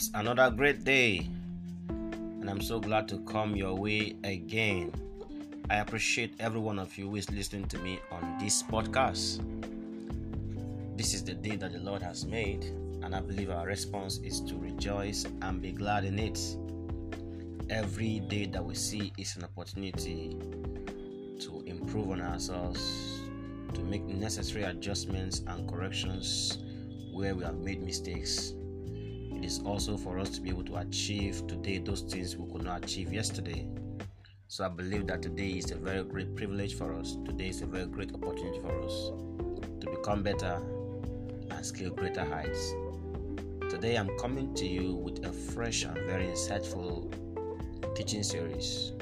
It's another great day, and I'm so glad to come your way again. I appreciate every one of you who is listening to me on this podcast. This is the day that the Lord has made, and I believe our response is to rejoice and be glad in it. Every day that we see is an opportunity to improve on ourselves, to make necessary adjustments and corrections where we have made mistakes. It is also for us to be able to achieve today those things we could not achieve yesterday. So I believe that today is a very great privilege for us. Today is a very great opportunity for us to become better and scale greater heights. Today I'm coming to you with a fresh and very insightful teaching series.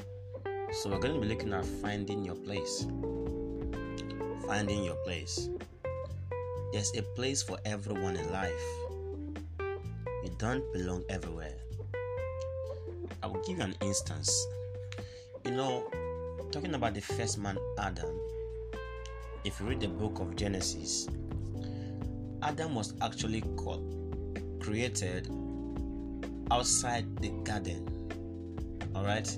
So we're going to be looking at finding your place. Finding your place. There's a place for everyone in life. Don't belong everywhere. I will give you an instance. You know, talking about the first man, Adam, if you read the book of Genesis, Adam was actually called, created outside the garden. Alright?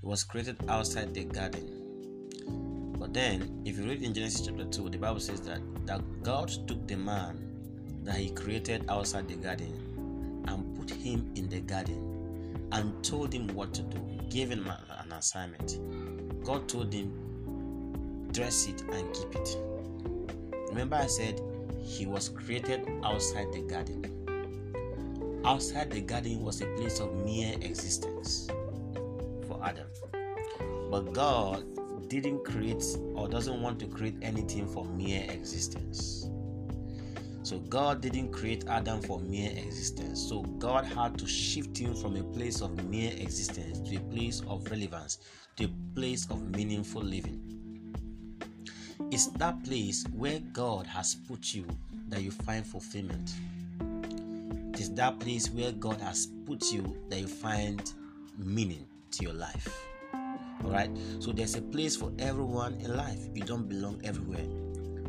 He was created outside the garden. But then, if you read in Genesis chapter 2, the Bible says that, that God took the man that he created outside the garden and put him in the garden and told him what to do, gave him an assignment. God told him, dress it and keep it. Remember, I said he was created outside the garden. Outside the garden was a place of mere existence for Adam. But God didn't create or doesn't want to create anything for mere existence. So God didn't create Adam for mere existence. So God had to shift him from a place of mere existence to a place of relevance, to a place of meaningful living. It's that place where God has put you that you find fulfillment. It is that place where God has put you that you find meaning to your life. Alright? So there's a place for everyone in life. You don't belong everywhere.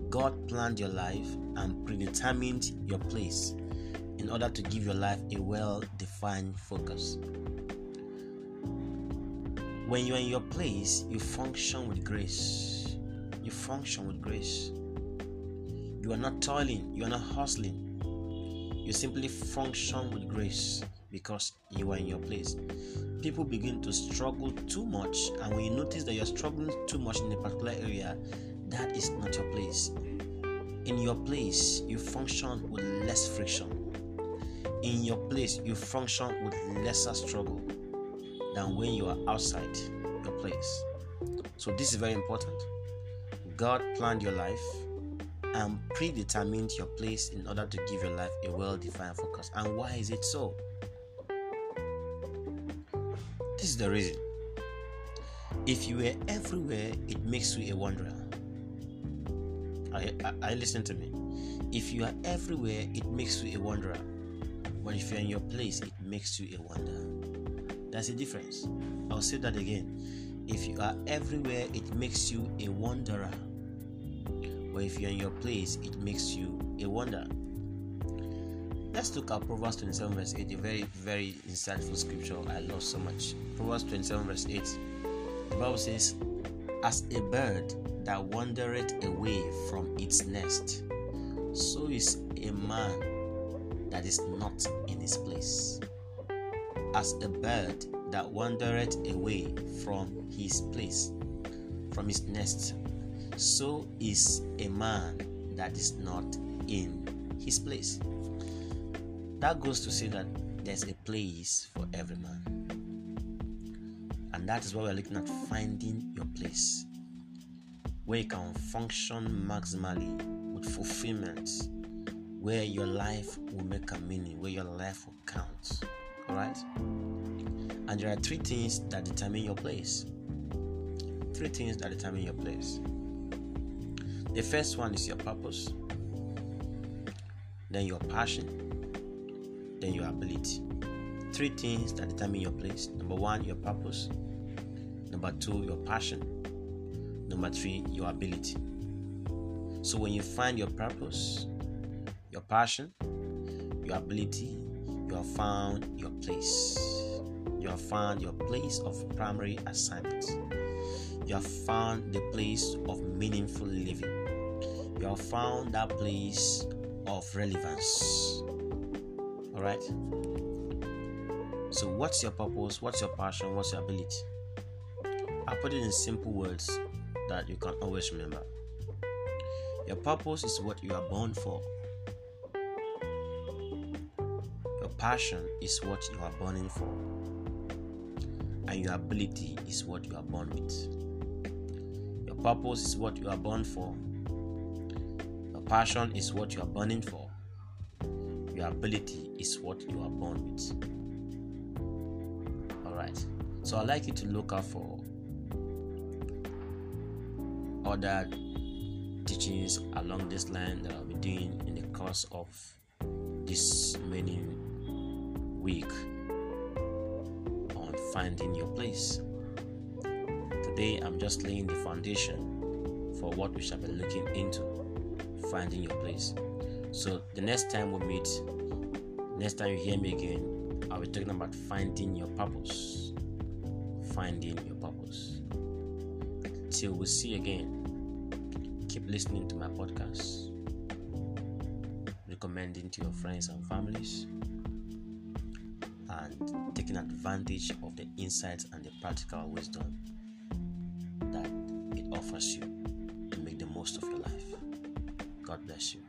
God planned your life and predetermined your place in order to give your life a well defined focus. When you're in your place, you function with grace. You function with grace. You are not toiling, you are not hustling. You simply function with grace because you are in your place. People begin to struggle too much, and when you notice that you're struggling too much in a particular area, that is not your place. In your place, you function with less friction. In your place, you function with lesser struggle than when you are outside your place. So, this is very important. God planned your life and predetermined your place in order to give your life a well defined focus. And why is it so? This is the reason. If you were everywhere, it makes you a wanderer. I, I, listen to me. If you are everywhere, it makes you a wanderer. But if you're in your place, it makes you a wanderer. That's the difference. I'll say that again. If you are everywhere, it makes you a wanderer. But if you're in your place, it makes you a wanderer. Let's look at Proverbs 27, verse 8, a very, very insightful scripture I love so much. Proverbs 27, verse 8. The Bible says, As a bird that wandereth away from its nest, so is a man that is not in his place. As a bird that wandereth away from his place, from his nest, so is a man that is not in his place. That goes to say that there's a place for every man. That is why we're looking at finding your place where you can function maximally with fulfillment, where your life will make a meaning, where your life will count. Alright? And there are three things that determine your place. Three things that determine your place. The first one is your purpose, then your passion, then your ability. Three things that determine your place. Number one, your purpose. Number two, your passion. Number three, your ability. So when you find your purpose, your passion, your ability, you have found your place. You have found your place of primary assignment. You have found the place of meaningful living. You have found that place of relevance. All right. So, what's your purpose? What's your passion? What's your ability? I put it in simple words that you can always remember. Your purpose is what you are born for. Your passion is what you are burning for. And your ability is what you are born with. Your purpose is what you are born for. Your passion is what you are burning for. Your ability is what you are born with. Alright. So I'd like you to look out for other teachings along this line that I'll be doing in the course of this many week on finding your place. Today I'm just laying the foundation for what we shall be looking into finding your place. So the next time we meet, next time you hear me again, I'll be talking about finding your purpose. Finding your purpose. Till we see again keep listening to my podcast, recommending to your friends and families, and taking advantage of the insights and the practical wisdom that it offers you to make the most of your life. God bless you.